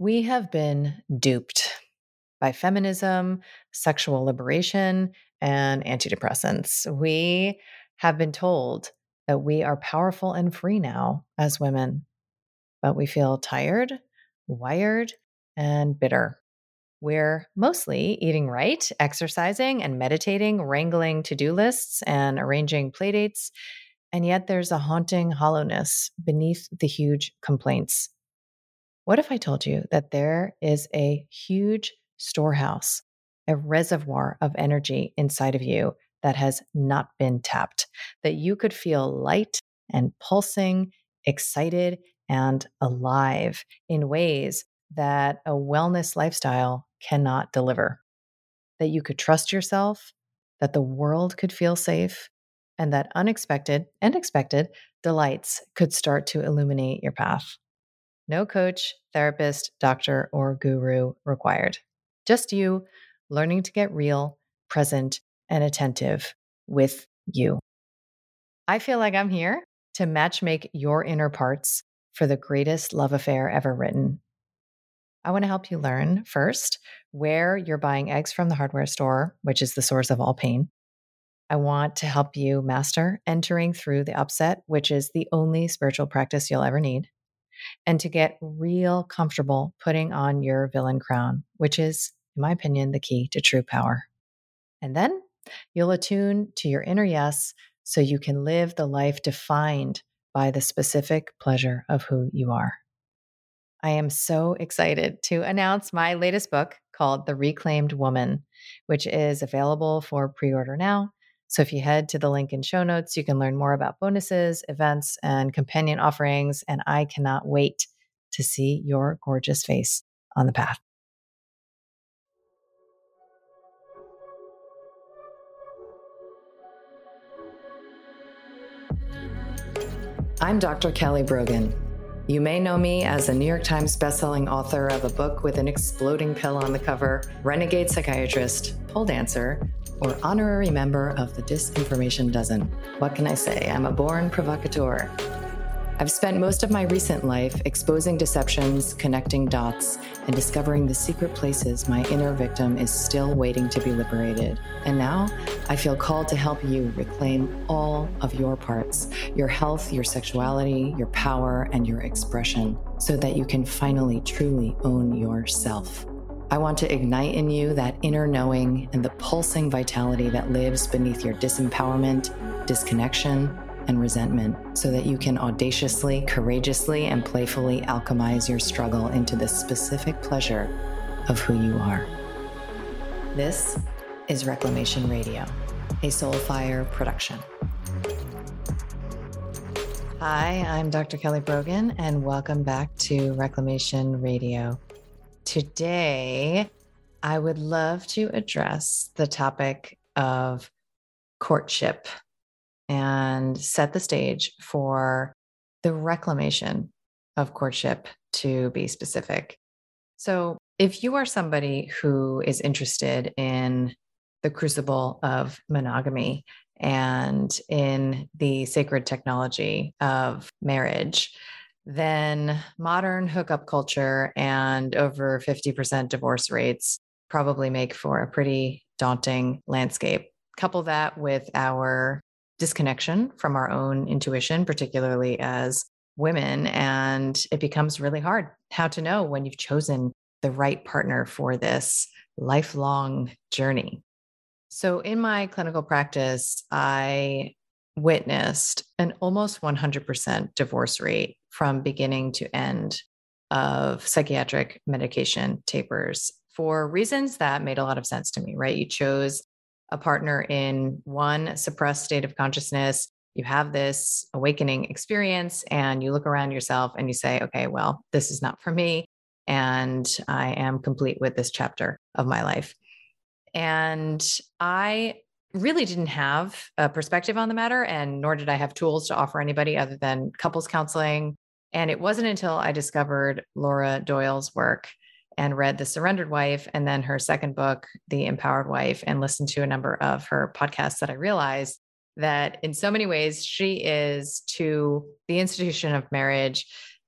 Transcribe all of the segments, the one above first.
We have been duped by feminism, sexual liberation, and antidepressants. We have been told that we are powerful and free now as women, but we feel tired, wired, and bitter. We're mostly eating right, exercising and meditating, wrangling to do lists, and arranging playdates. And yet there's a haunting hollowness beneath the huge complaints. What if I told you that there is a huge storehouse, a reservoir of energy inside of you that has not been tapped, that you could feel light and pulsing, excited and alive in ways that a wellness lifestyle cannot deliver? That you could trust yourself, that the world could feel safe, and that unexpected and expected delights could start to illuminate your path. No coach, therapist, doctor, or guru required. Just you learning to get real, present, and attentive with you. I feel like I'm here to matchmake your inner parts for the greatest love affair ever written. I want to help you learn first where you're buying eggs from the hardware store, which is the source of all pain. I want to help you master entering through the upset, which is the only spiritual practice you'll ever need and to get real comfortable putting on your villain crown, which is, in my opinion, the key to true power. And then you'll attune to your inner yes so you can live the life defined by the specific pleasure of who you are. I am so excited to announce my latest book called The Reclaimed Woman, which is available for pre order now so if you head to the link in show notes, you can learn more about bonuses, events, and companion offerings. And I cannot wait to see your gorgeous face on the path. I'm Dr. Kelly Brogan. You may know me as a New York Times bestselling author of a book with an exploding pill on the cover, renegade psychiatrist, pole dancer, or honorary member of the Disinformation Dozen. What can I say? I'm a born provocateur. I've spent most of my recent life exposing deceptions, connecting dots, and discovering the secret places my inner victim is still waiting to be liberated. And now I feel called to help you reclaim all of your parts your health, your sexuality, your power, and your expression so that you can finally truly own yourself. I want to ignite in you that inner knowing and the pulsing vitality that lives beneath your disempowerment, disconnection, and resentment so that you can audaciously, courageously, and playfully alchemize your struggle into the specific pleasure of who you are. This is Reclamation Radio, a Soulfire production. Hi, I'm Dr. Kelly Brogan, and welcome back to Reclamation Radio. Today, I would love to address the topic of courtship and set the stage for the reclamation of courtship to be specific. So, if you are somebody who is interested in the crucible of monogamy and in the sacred technology of marriage, then modern hookup culture and over 50% divorce rates probably make for a pretty daunting landscape. Couple that with our disconnection from our own intuition, particularly as women, and it becomes really hard how to know when you've chosen the right partner for this lifelong journey. So, in my clinical practice, I witnessed an almost 100% divorce rate from beginning to end of psychiatric medication tapers for reasons that made a lot of sense to me, right? You chose a partner in one suppressed state of consciousness. You have this awakening experience, and you look around yourself and you say, okay, well, this is not for me. And I am complete with this chapter of my life. And I really didn't have a perspective on the matter, and nor did I have tools to offer anybody other than couples counseling. And it wasn't until I discovered Laura Doyle's work and read The Surrendered Wife and then her second book, The Empowered Wife, and listened to a number of her podcasts that I realized that in so many ways she is to the institution of marriage,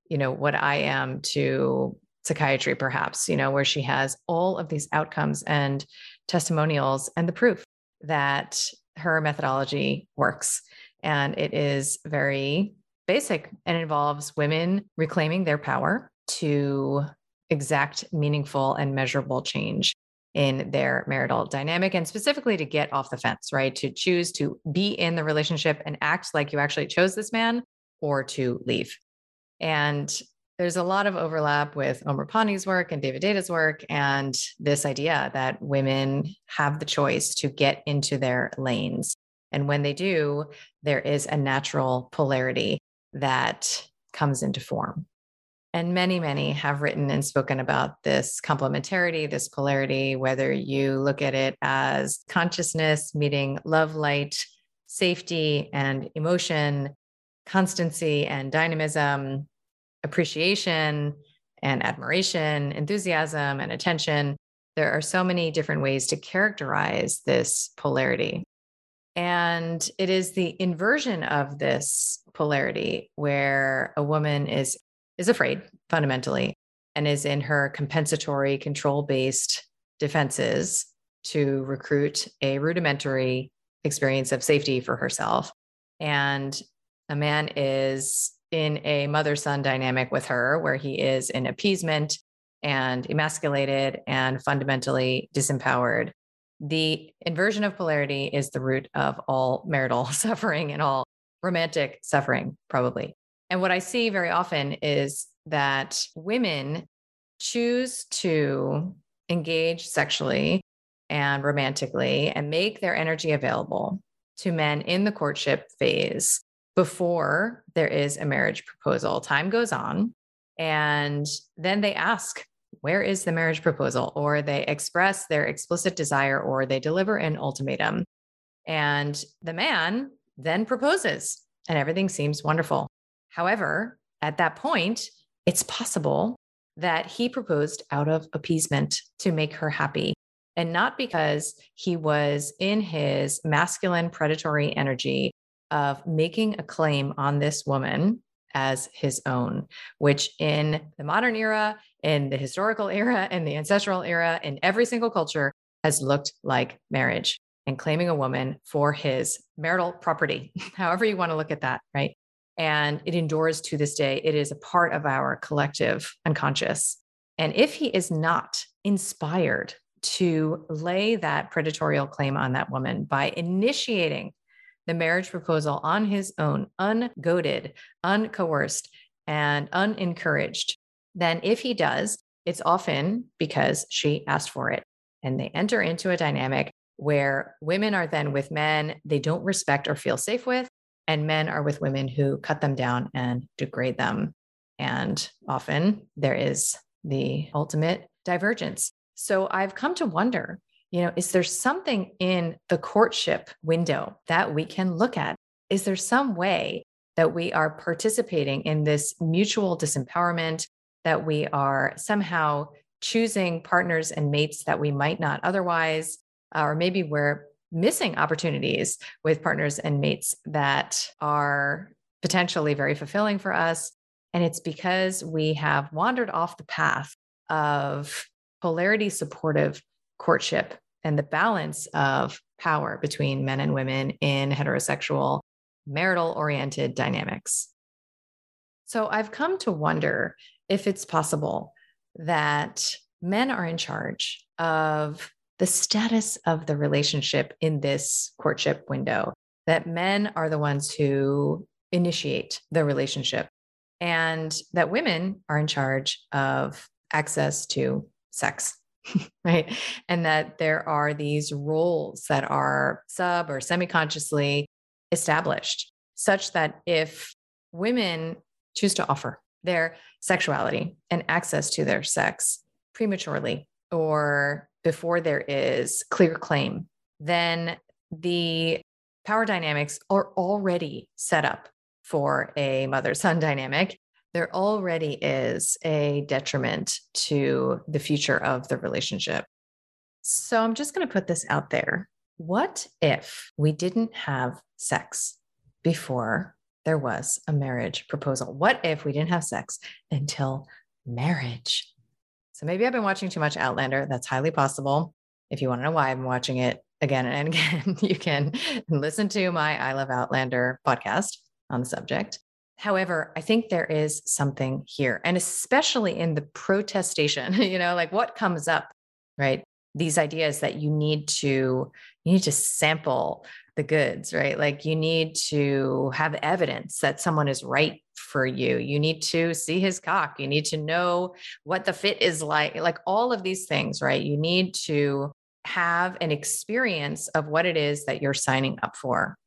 you know, what I am to psychiatry, perhaps, you know, where she has all of these outcomes and testimonials and the proof that her methodology works. And it is very basic and involves women reclaiming their power to exact meaningful and measurable change in their marital dynamic and specifically to get off the fence, right? To choose to be in the relationship and act like you actually chose this man or to leave. And there's a lot of overlap with Omar Pani's work and David Deida's work, and this idea that women have the choice to get into their lanes. And when they do, there is a natural polarity that comes into form. And many, many have written and spoken about this complementarity, this polarity, whether you look at it as consciousness meeting love, light, safety, and emotion, constancy and dynamism, appreciation and admiration, enthusiasm and attention. There are so many different ways to characterize this polarity. And it is the inversion of this polarity where a woman is is afraid fundamentally and is in her compensatory control based defenses to recruit a rudimentary experience of safety for herself and a man is in a mother son dynamic with her, where he is in appeasement and emasculated and fundamentally disempowered. The inversion of polarity is the root of all marital suffering and all romantic suffering, probably. And what I see very often is that women choose to engage sexually and romantically and make their energy available to men in the courtship phase before there is a marriage proposal. Time goes on, and then they ask, Where is the marriage proposal? Or they express their explicit desire or they deliver an ultimatum. And the man then proposes, and everything seems wonderful. However, at that point, it's possible that he proposed out of appeasement to make her happy and not because he was in his masculine predatory energy of making a claim on this woman as his own, which in the modern era, in the historical era, in the ancestral era, in every single culture has looked like marriage and claiming a woman for his marital property, however you want to look at that, right? And it endures to this day. It is a part of our collective unconscious. And if he is not inspired to lay that predatorial claim on that woman by initiating the marriage proposal on his own, ungoaded, uncoerced, and unencouraged, then if he does, it's often because she asked for it. And they enter into a dynamic where women are then with men they don't respect or feel safe with, and men are with women who cut them down and degrade them. And often there is the ultimate divergence. So I've come to wonder you know, is there something in the courtship window that we can look at? Is there some way that we are participating in this mutual disempowerment, that we are somehow choosing partners and mates that we might not otherwise, uh, or maybe we're missing opportunities with partners and mates that are potentially very fulfilling for us. And it's because we have wandered off the path of polarity supportive courtship and the balance of power between men and women in heterosexual marital oriented dynamics. So I've come to wonder if it's possible that men are in charge of the status of the relationship in this courtship window, that men are the ones who initiate the relationship, and that women are in charge of access to sex. right? And that there are these roles that are sub or semi consciously established, such that if women choose to offer their sexuality and access to their sex prematurely or before there is clear claim, then the power dynamics are already set up for a mother son dynamic there already is a detriment to the future of the relationship. So I'm just going to put this out there. What if we didn't have sex before there was a marriage proposal? What if we didn't have sex until marriage? So maybe I've been watching too much Outlander. That's highly possible. If you want to know why I'm watching it again and again, you can listen to my I Love Outlander podcast on the subject. However, I think there is something here, and especially in the protestation, you know, like what comes up, right? These ideas that you need to you need to sample the goods, right? Like you need to have evidence that someone is right for you. You need to see his cock. You need to know what the fit is like, like all of these things, right? You need to have an experience of what it is that you're signing up for.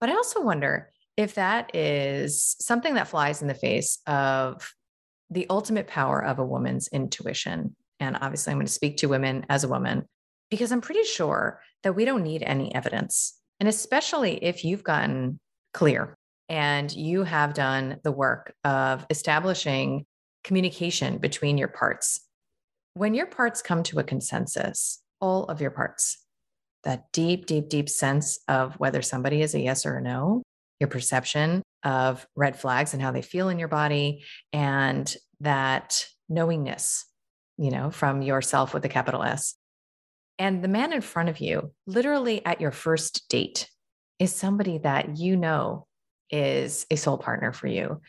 But I also wonder if that is something that flies in the face of the ultimate power of a woman's intuition. And obviously, I'm going to speak to women as a woman because I'm pretty sure that we don't need any evidence. And especially if you've gotten clear and you have done the work of establishing communication between your parts. When your parts come to a consensus, all of your parts, that deep, deep, deep sense of whether somebody is a yes or a no, your perception of red flags and how they feel in your body, and that knowingness, you know, from yourself with a capital S. And the man in front of you, literally at your first date, is somebody that you know is a soul partner for you.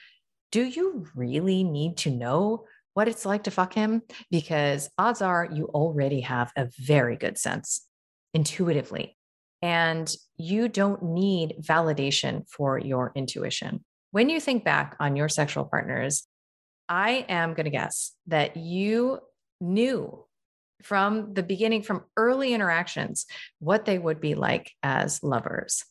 Do you really need to know what it's like to fuck him? Because odds are you already have a very good sense intuitively. And you don't need validation for your intuition. When you think back on your sexual partners, I am going to guess that you knew from the beginning, from early interactions, what they would be like as lovers.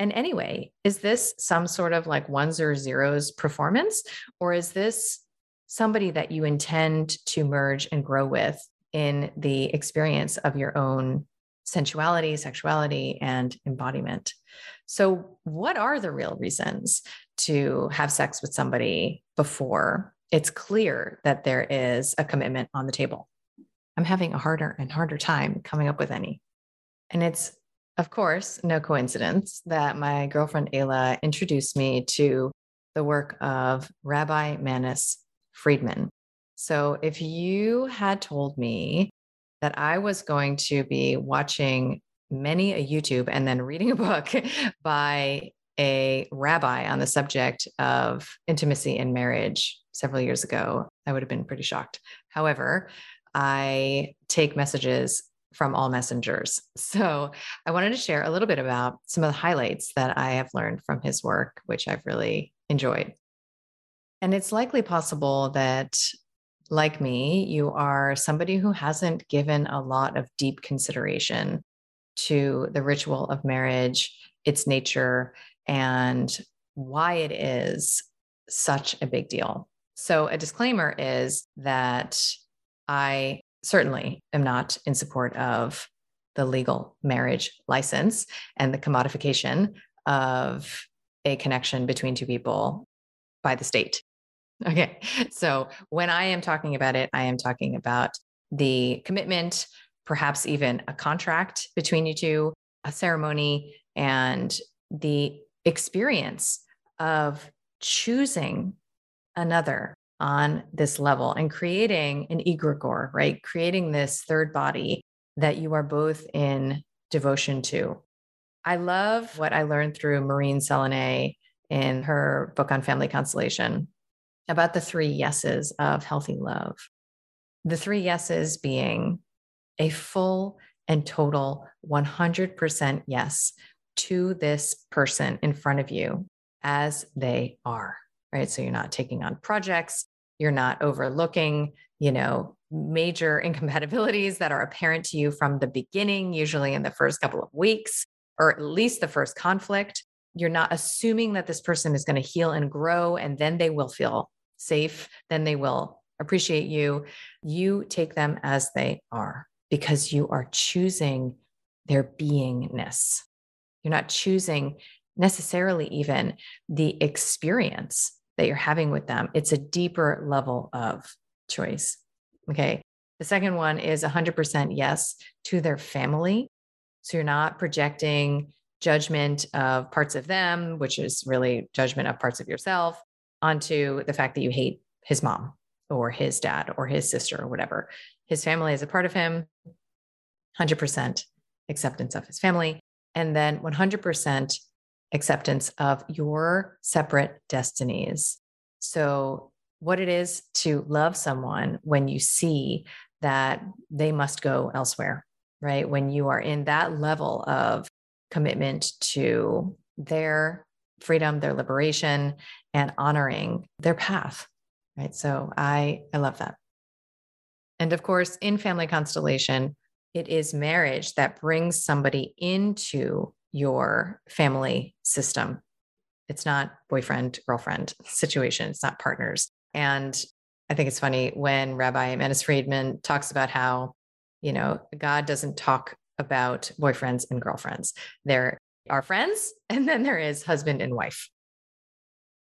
And anyway, is this some sort of like ones or zeros performance, or is this somebody that you intend to merge and grow with in the experience of your own sensuality, sexuality, and embodiment? So, what are the real reasons to have sex with somebody before it's clear that there is a commitment on the table? I'm having a harder and harder time coming up with any. And it's of course, no coincidence that my girlfriend Ayla introduced me to the work of Rabbi Manis Friedman. So, if you had told me that I was going to be watching many a YouTube and then reading a book by a rabbi on the subject of intimacy in marriage several years ago, I would have been pretty shocked. However, I take messages from all messengers. So I wanted to share a little bit about some of the highlights that I have learned from his work, which I've really enjoyed. And it's likely possible that, like me, you are somebody who hasn't given a lot of deep consideration to the ritual of marriage, its nature, and why it is such a big deal. So, a disclaimer is that I certainly am not in support of the legal marriage license and the commodification of a connection between two people by the state. Okay. So when I am talking about it, I am talking about the commitment, perhaps even a contract between you two, a ceremony, and the experience of choosing another on this level and creating an egregore, right? Creating this third body that you are both in devotion to. I love what I learned through Maureen Selenay in her book on family constellation about the three yeses of healthy love. The three yeses being a full and total 100% yes to this person in front of you as they are, right? So you're not taking on projects, you're not overlooking, you know, major incompatibilities that are apparent to you from the beginning, usually in the first couple of weeks, or at least the first conflict. You're not assuming that this person is going to heal and grow, and then they will feel safe, then they will appreciate you. You take them as they are because you are choosing their beingness. You're not choosing necessarily even the experience that you're having with them. It's a deeper level of choice. Okay. The second one is 100% yes to their family. So you're not projecting judgment of parts of them, which is really judgment of parts of yourself, onto the fact that you hate his mom or his dad or his sister or whatever. His family is a part of him, 100% acceptance of his family, and then 100% acceptance of your separate destinies. So, what it is to love someone when you see that they must go elsewhere, right? When you are in that level of commitment to their freedom, their liberation, and honoring their path, right? So I I love that. And of course, in family constellation, it is marriage that brings somebody into your family system. It's not boyfriend, girlfriend situation. It's not partners. And I think it's funny when Rabbi Manis Friedman talks about how, you know, God doesn't talk about boyfriends and girlfriends. There are friends, and then there is husband and wife.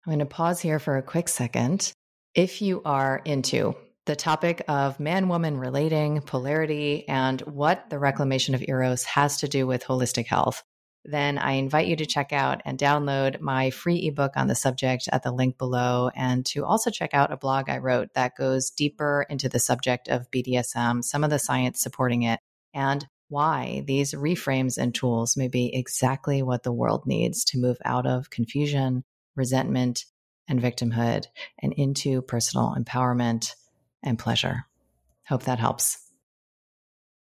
I'm going to pause here for a quick second. If you are into the topic of man woman relating, polarity, and what the reclamation of Eros has to do with holistic health, then I invite you to check out and download my free ebook on the subject at the link below, and to also check out a blog I wrote that goes deeper into the subject of BDSM, some of the science supporting it, and why these reframes and tools may be exactly what the world needs to move out of confusion, resentment, and victimhood and into personal empowerment and pleasure. Hope that helps.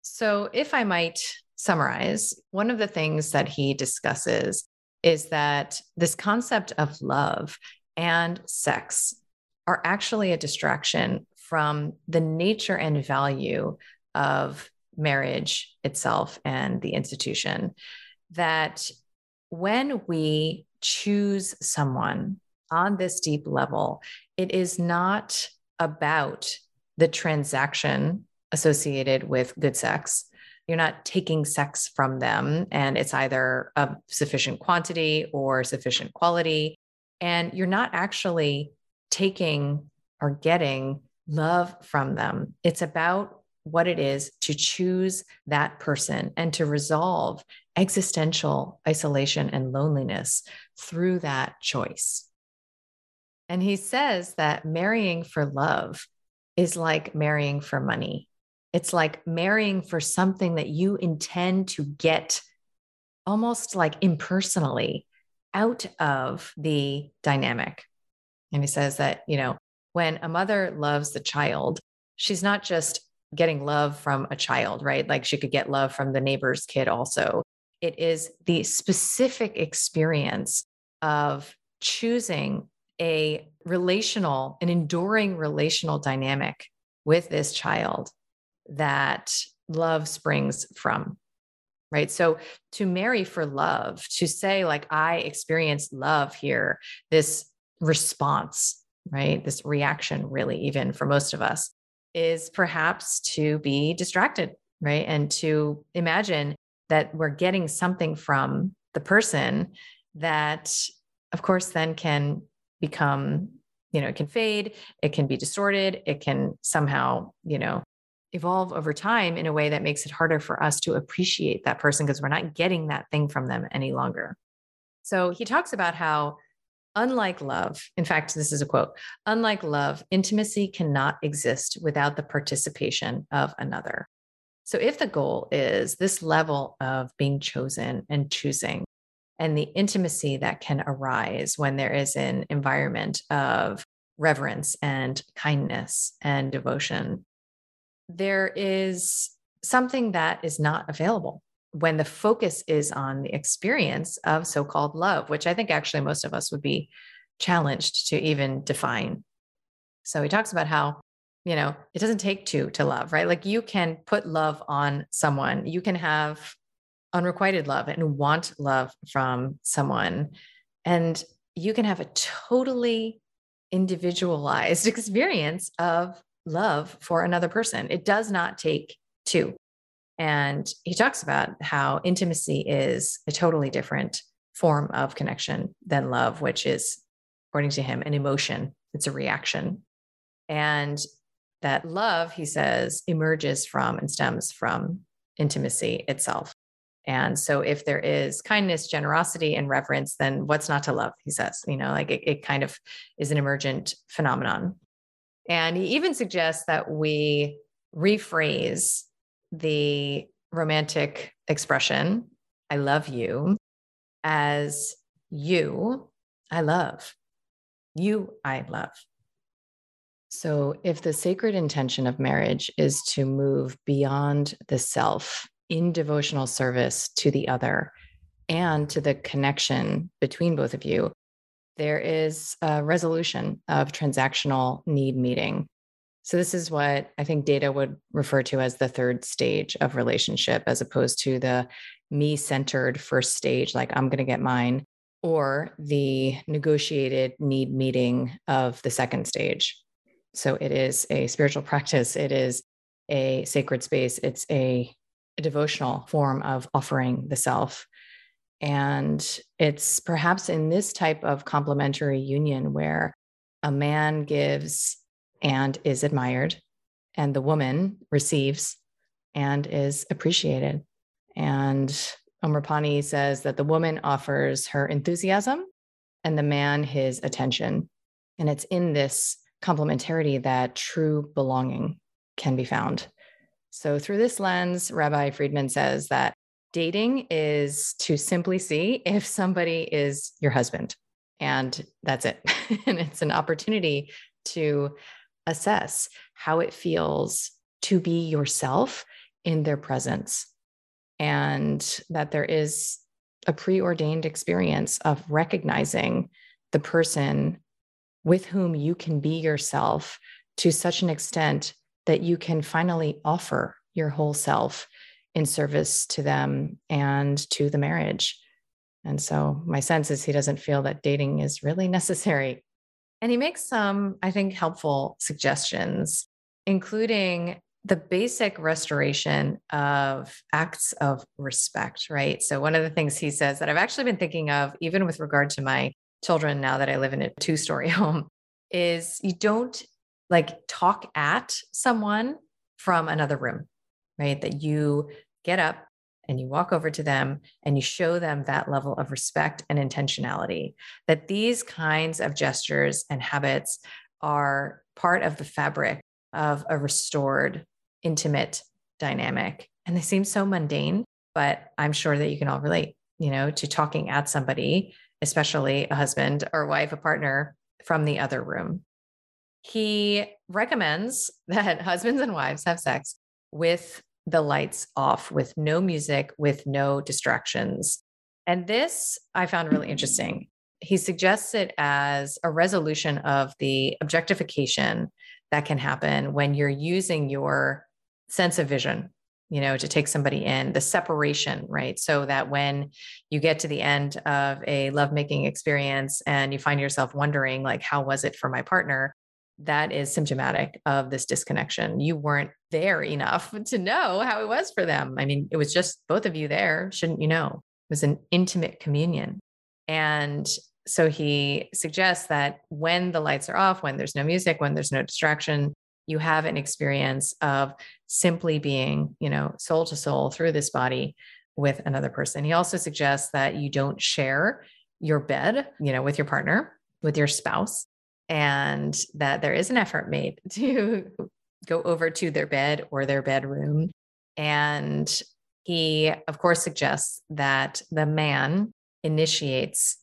So, if I might summarize, one of the things that he discusses is that this concept of love and sex are actually a distraction from the nature and value of marriage itself and the institution. That when we choose someone on this deep level, it is not about the transaction associated with good sex. You're not taking sex from them, and it's either of sufficient quantity or sufficient quality. And you're not actually taking or getting love from them. It's about what it is to choose that person and to resolve existential isolation and loneliness through that choice. And he says that marrying for love is like marrying for money. It's like marrying for something that you intend to get almost like impersonally out of the dynamic. And he says that, you know, when a mother loves the child, she's not just getting love from a child, right? Like she could get love from the neighbor's kid also. It is the specific experience of choosing a relational, an enduring relational dynamic with this child that love springs from. Right. So to marry for love, to say, like, I experienced love here, this response, right? This reaction, really, even for most of us, is perhaps to be distracted, right? And to imagine that we're getting something from the person that, of course, then can become, you know, it can fade, it can be distorted, it can somehow, you know, evolve over time in a way that makes it harder for us to appreciate that person because we're not getting that thing from them any longer. So he talks about how, unlike love, in fact, this is a quote unlike love, intimacy cannot exist without the participation of another. So if the goal is this level of being chosen and choosing, and the intimacy that can arise when there is an environment of reverence and kindness and devotion. There is something that is not available when the focus is on the experience of so called love, which I think actually most of us would be challenged to even define. So he talks about how, you know, it doesn't take two to love, right? Like you can put love on someone, you can have unrequited love and want love from someone. And you can have a totally individualized experience of love for another person. It does not take two. And he talks about how intimacy is a totally different form of connection than love, which is, according to him, an emotion, it's a reaction. And that love, he says, emerges from and stems from intimacy itself. And so, if there is kindness, generosity, and reverence, then what's not to love? He says, you know, like it, it kind of is an emergent phenomenon. And he even suggests that we rephrase the romantic expression, I love you, as you, I love. You, I love. So, if the sacred intention of marriage is to move beyond the self in devotional service to the other and to the connection between both of you, there is a resolution of transactional need meeting. So, this is what I think Deida would refer to as the third stage of relationship, as opposed to the me centered first stage, like I'm going to get mine, or the negotiated need meeting of the second stage. So it is a spiritual practice, it is a sacred space, it's a, a devotional form of offering the self. And it's perhaps in this type of complementary union where a man gives and is admired, and the woman receives and is appreciated. And Amarpani says that the woman offers her enthusiasm and the man his attention. And it's in this complementarity that true belonging can be found. So, through this lens, Rabbi Friedman says that dating is to simply see if somebody is your husband, and that's it. and it's an opportunity to assess how it feels to be yourself in their presence, and that there is a preordained experience of recognizing the person with whom you can be yourself to such an extent that you can finally offer your whole self in service to them and to the marriage. And so my sense is he doesn't feel that dating is really necessary. And he makes some, I think, helpful suggestions, including the basic restoration of acts of respect, right? So, one of the things he says that I've actually been thinking of, even with regard to my children now that I live in a two story home is you don't like talk at someone from another room, right? That you get up and you walk over to them and you show them that level of respect and intentionality. That these kinds of gestures and habits are part of the fabric of a restored, intimate dynamic. And they seem so mundane, but I'm sure that you can all relate, you know, to talking at somebody especially a husband or wife, a partner from the other room. He recommends that husbands and wives have sex with the lights off, with no music, with no distractions. And this I found really interesting. He suggests it as a resolution of the objectification that can happen when you're using your sense of vision you know, to take somebody in, the separation, right? So that when you get to the end of a lovemaking experience and you find yourself wondering, like, how was it for my partner? That is symptomatic of this disconnection. You weren't there enough to know how it was for them. I mean, it was just both of you there. Shouldn't you know? It was an intimate communion. And so he suggests that when the lights are off, when there's no music, when there's no distraction, you have an experience of simply being, you know, soul to soul through this body with another person. He also suggests that you don't share your bed, you know, with your partner, with your spouse, and that there is an effort made to go over to their bed or their bedroom. And he, of course, suggests that the man initiates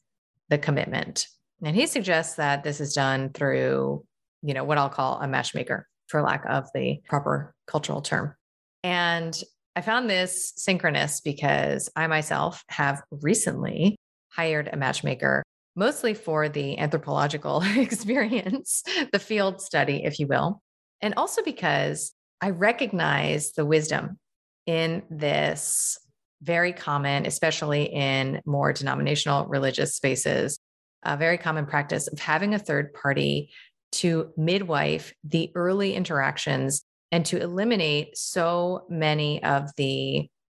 the commitment. And he suggests that this is done through, you know, what I'll call a matchmaker for lack of the proper cultural term. And I found this synchronous because I myself have recently hired a matchmaker, mostly for the anthropological experience, the field study, if you will. And also because I recognize the wisdom in this very common, especially in more denominational religious spaces, a very common practice of having a third party to midwife the early interactions and to eliminate so many of the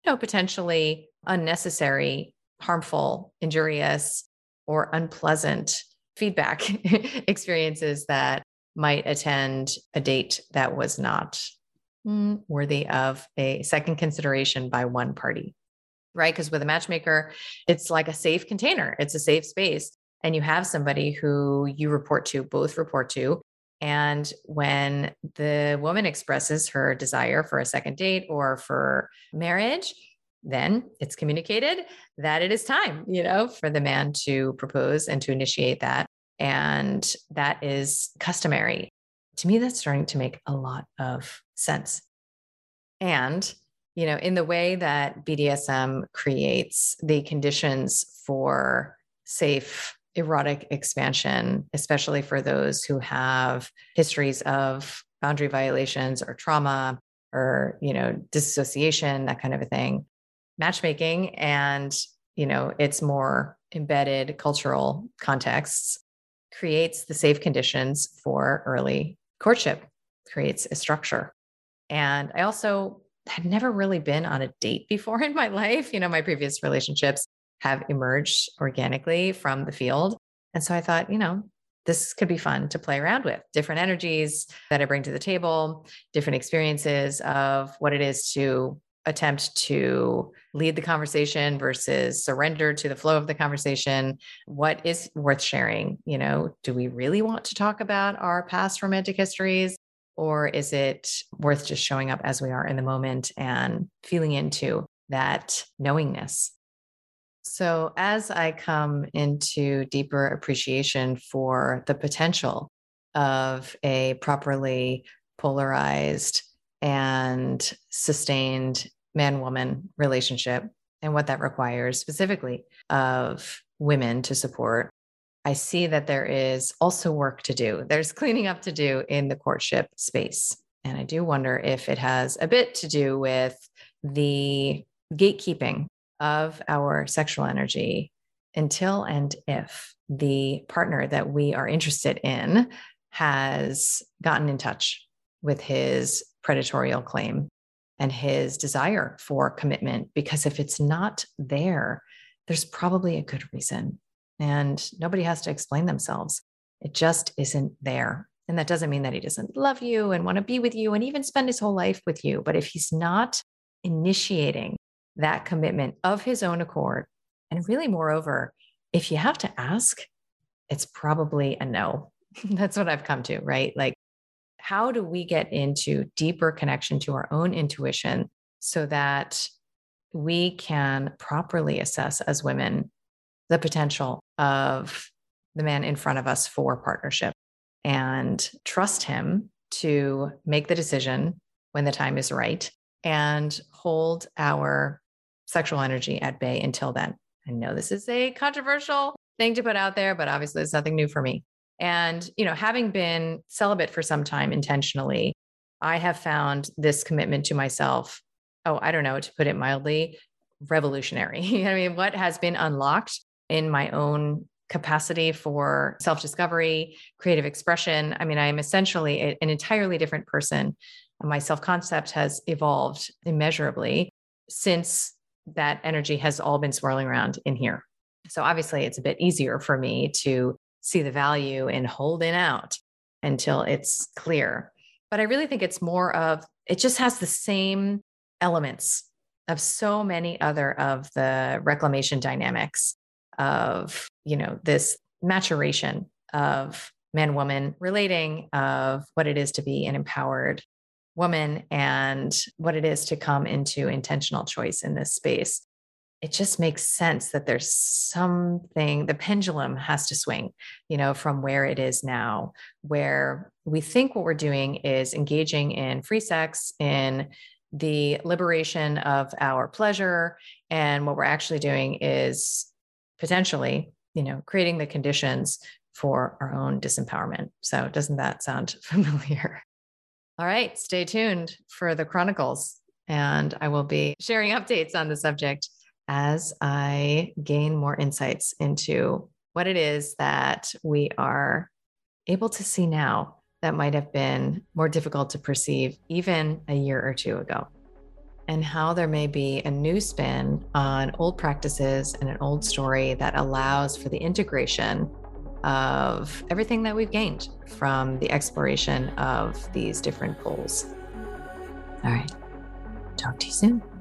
you know potentially unnecessary harmful injurious or unpleasant feedback experiences that might attend a date that was not mm, worthy of a second consideration by one party. Right? Because with a matchmaker it's like a safe container. It's a safe space. And you have somebody who you report to, both report to, And when the woman expresses her desire for a second date or for marriage, then it's communicated that it is time, you know, for the man to propose and to initiate that. And that is customary. To me, that's starting to make a lot of sense. And, you know, in the way that BDSM creates the conditions for safe erotic expansion, especially for those who have histories of boundary violations or trauma or, you know, dissociation, that kind of a thing matchmaking and you know its more embedded cultural contexts creates the safe conditions for early courtship creates a structure. And i also had never really been on a date before in my life. You know my previous relationships have emerged organically from the field. And so i thought you know this could be fun to play around with different energies that I bring to the table, different experiences of what it is to attempt to lead the conversation versus surrender to the flow of the conversation what is worth sharing? You know do we really want to talk about our past romantic histories or is it worth just showing up as we are in the moment and feeling into that knowingness? So as i come into deeper appreciation for the potential of a properly polarized and sustained man woman relationship and what that requires specifically of women to support. I see that there is also work to do. There's cleaning up to do in the courtship space. And I do wonder if it has a bit to do with the gatekeeping of our sexual energy until and if the partner that we are interested in has gotten in touch with his predatorial claim and his desire for commitment. Because if it's not there, there's probably a good reason. And nobody has to explain themselves. It just isn't there. And that doesn't mean that he doesn't love you and want to be with you and even spend his whole life with you. But if he's not initiating that commitment of his own accord, and really, moreover, if you have to ask, it's probably a no. That's what I've come to, right? Like how do we get into deeper connection to our own intuition so that we can properly assess as women the potential of the man in front of us for partnership and trust him to make the decision when the time is right and hold our sexual energy at bay until then. I know this is a controversial thing to put out there, but obviously it's nothing new for me. And, you know, having been celibate for some time intentionally, I have found this commitment to myself, oh, I don't know, to put it mildly, revolutionary. I mean, what has been unlocked in my own capacity for self discovery, creative expression. I mean, I am essentially a, an entirely different person. My self concept has evolved immeasurably since that energy has all been swirling around in here. So, obviously, it's a bit easier for me to see the value in holding out until it's clear. But I really think it's more of it just has the same elements of so many other of the reclamation dynamics of, you know, this maturation of man woman relating of what it is to be an empowered woman and what it is to come into intentional choice in this space it just makes sense that there's something the pendulum has to swing you know from where it is now where we think what we're doing is engaging in free sex in the liberation of our pleasure and what we're actually doing is potentially you know creating the conditions for our own disempowerment. So doesn't that sound familiar? All right stay tuned for the chronicles and i will be sharing updates on the subject as I gain more insights into what it is that we are able to see now that might have been more difficult to perceive even a year or two ago. And how there may be a new spin on old practices and an old story that allows for the integration of everything that we've gained from the exploration of these different poles. All right. Talk to you soon.